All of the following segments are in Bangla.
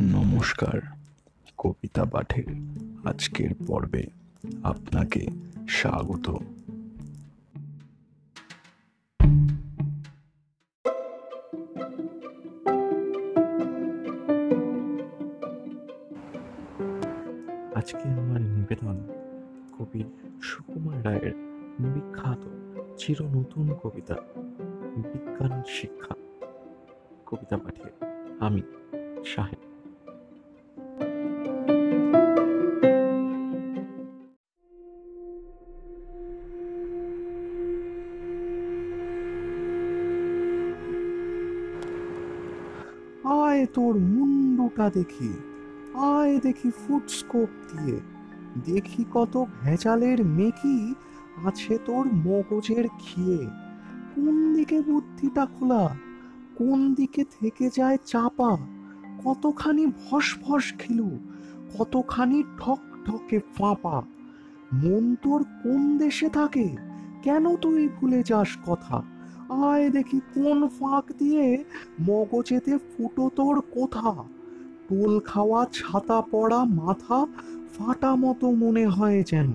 নমস্কার, কবিতা পাঠের আজকের পর্বে আপনাকে স্বাগত। আজকে আমার নিবেদন কবি সুকুমার রায়ের বিখ্যাত চির নতুন কবিতা, বিজ্ঞান শিক্ষা। কবিতা পাঠে আমি সাহেব আয় তোর মুন্ডুটা দেখি, আয় দেখি ফুটস্কোপ দিয়ে, দেখি কত ভেজালের মেকি আছে তোর মগজের খিয়ে, কোন দিকে বুদ্ধিটা খোলা, কোন দিকে থেকে যায় চাপা, কতখানি ভস ভস খিলু, কতখানি ঠক ঠকে ফাঁপা, মন তোর কোন দেশে থাকে, কেন তুই ভুলে যাস কথা? আয় দেখি কোন ফাঁক দিয়ে মগজেতে ফুটো তোর কোথা? টোল খাওয়া ছাতা পড়া মাথা ফাটা মতো মনে হয় যেন।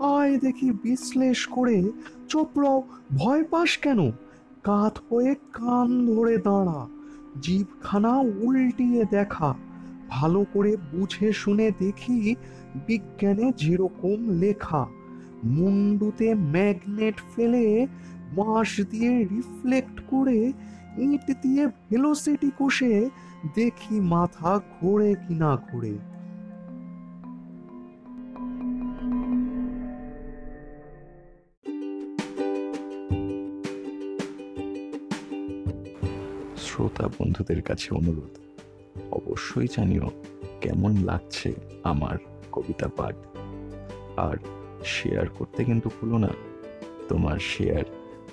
আয় দেখি বিশ্লেষ করে চোপড়াও ভয় পাস কেন? কাত হয়ে কান ধরে দাঁড়া জিভখানা উল্টিয়ে দেখা। ভালো করে বুঝে শুনে দেখি বিজ্ঞানে যেরকম লেখা। মুন্ডুতে ম্যাগনেট ফেলে বাঁশ দিয়ে রিফ্লেক্ট করে ইট দিয়ে ভেলোসিটি কষে দেখি মাথা ঘোরে কিনা ঘোরে। শ্রোতা বন্ধুদের কাছে অনুরোধ, অবশ্যই জানিও কেমন লাগছে আমার কবিতা পাঠ। আর শেয়ার করতে কিন্তু ভুলো না, তোমার শেয়ার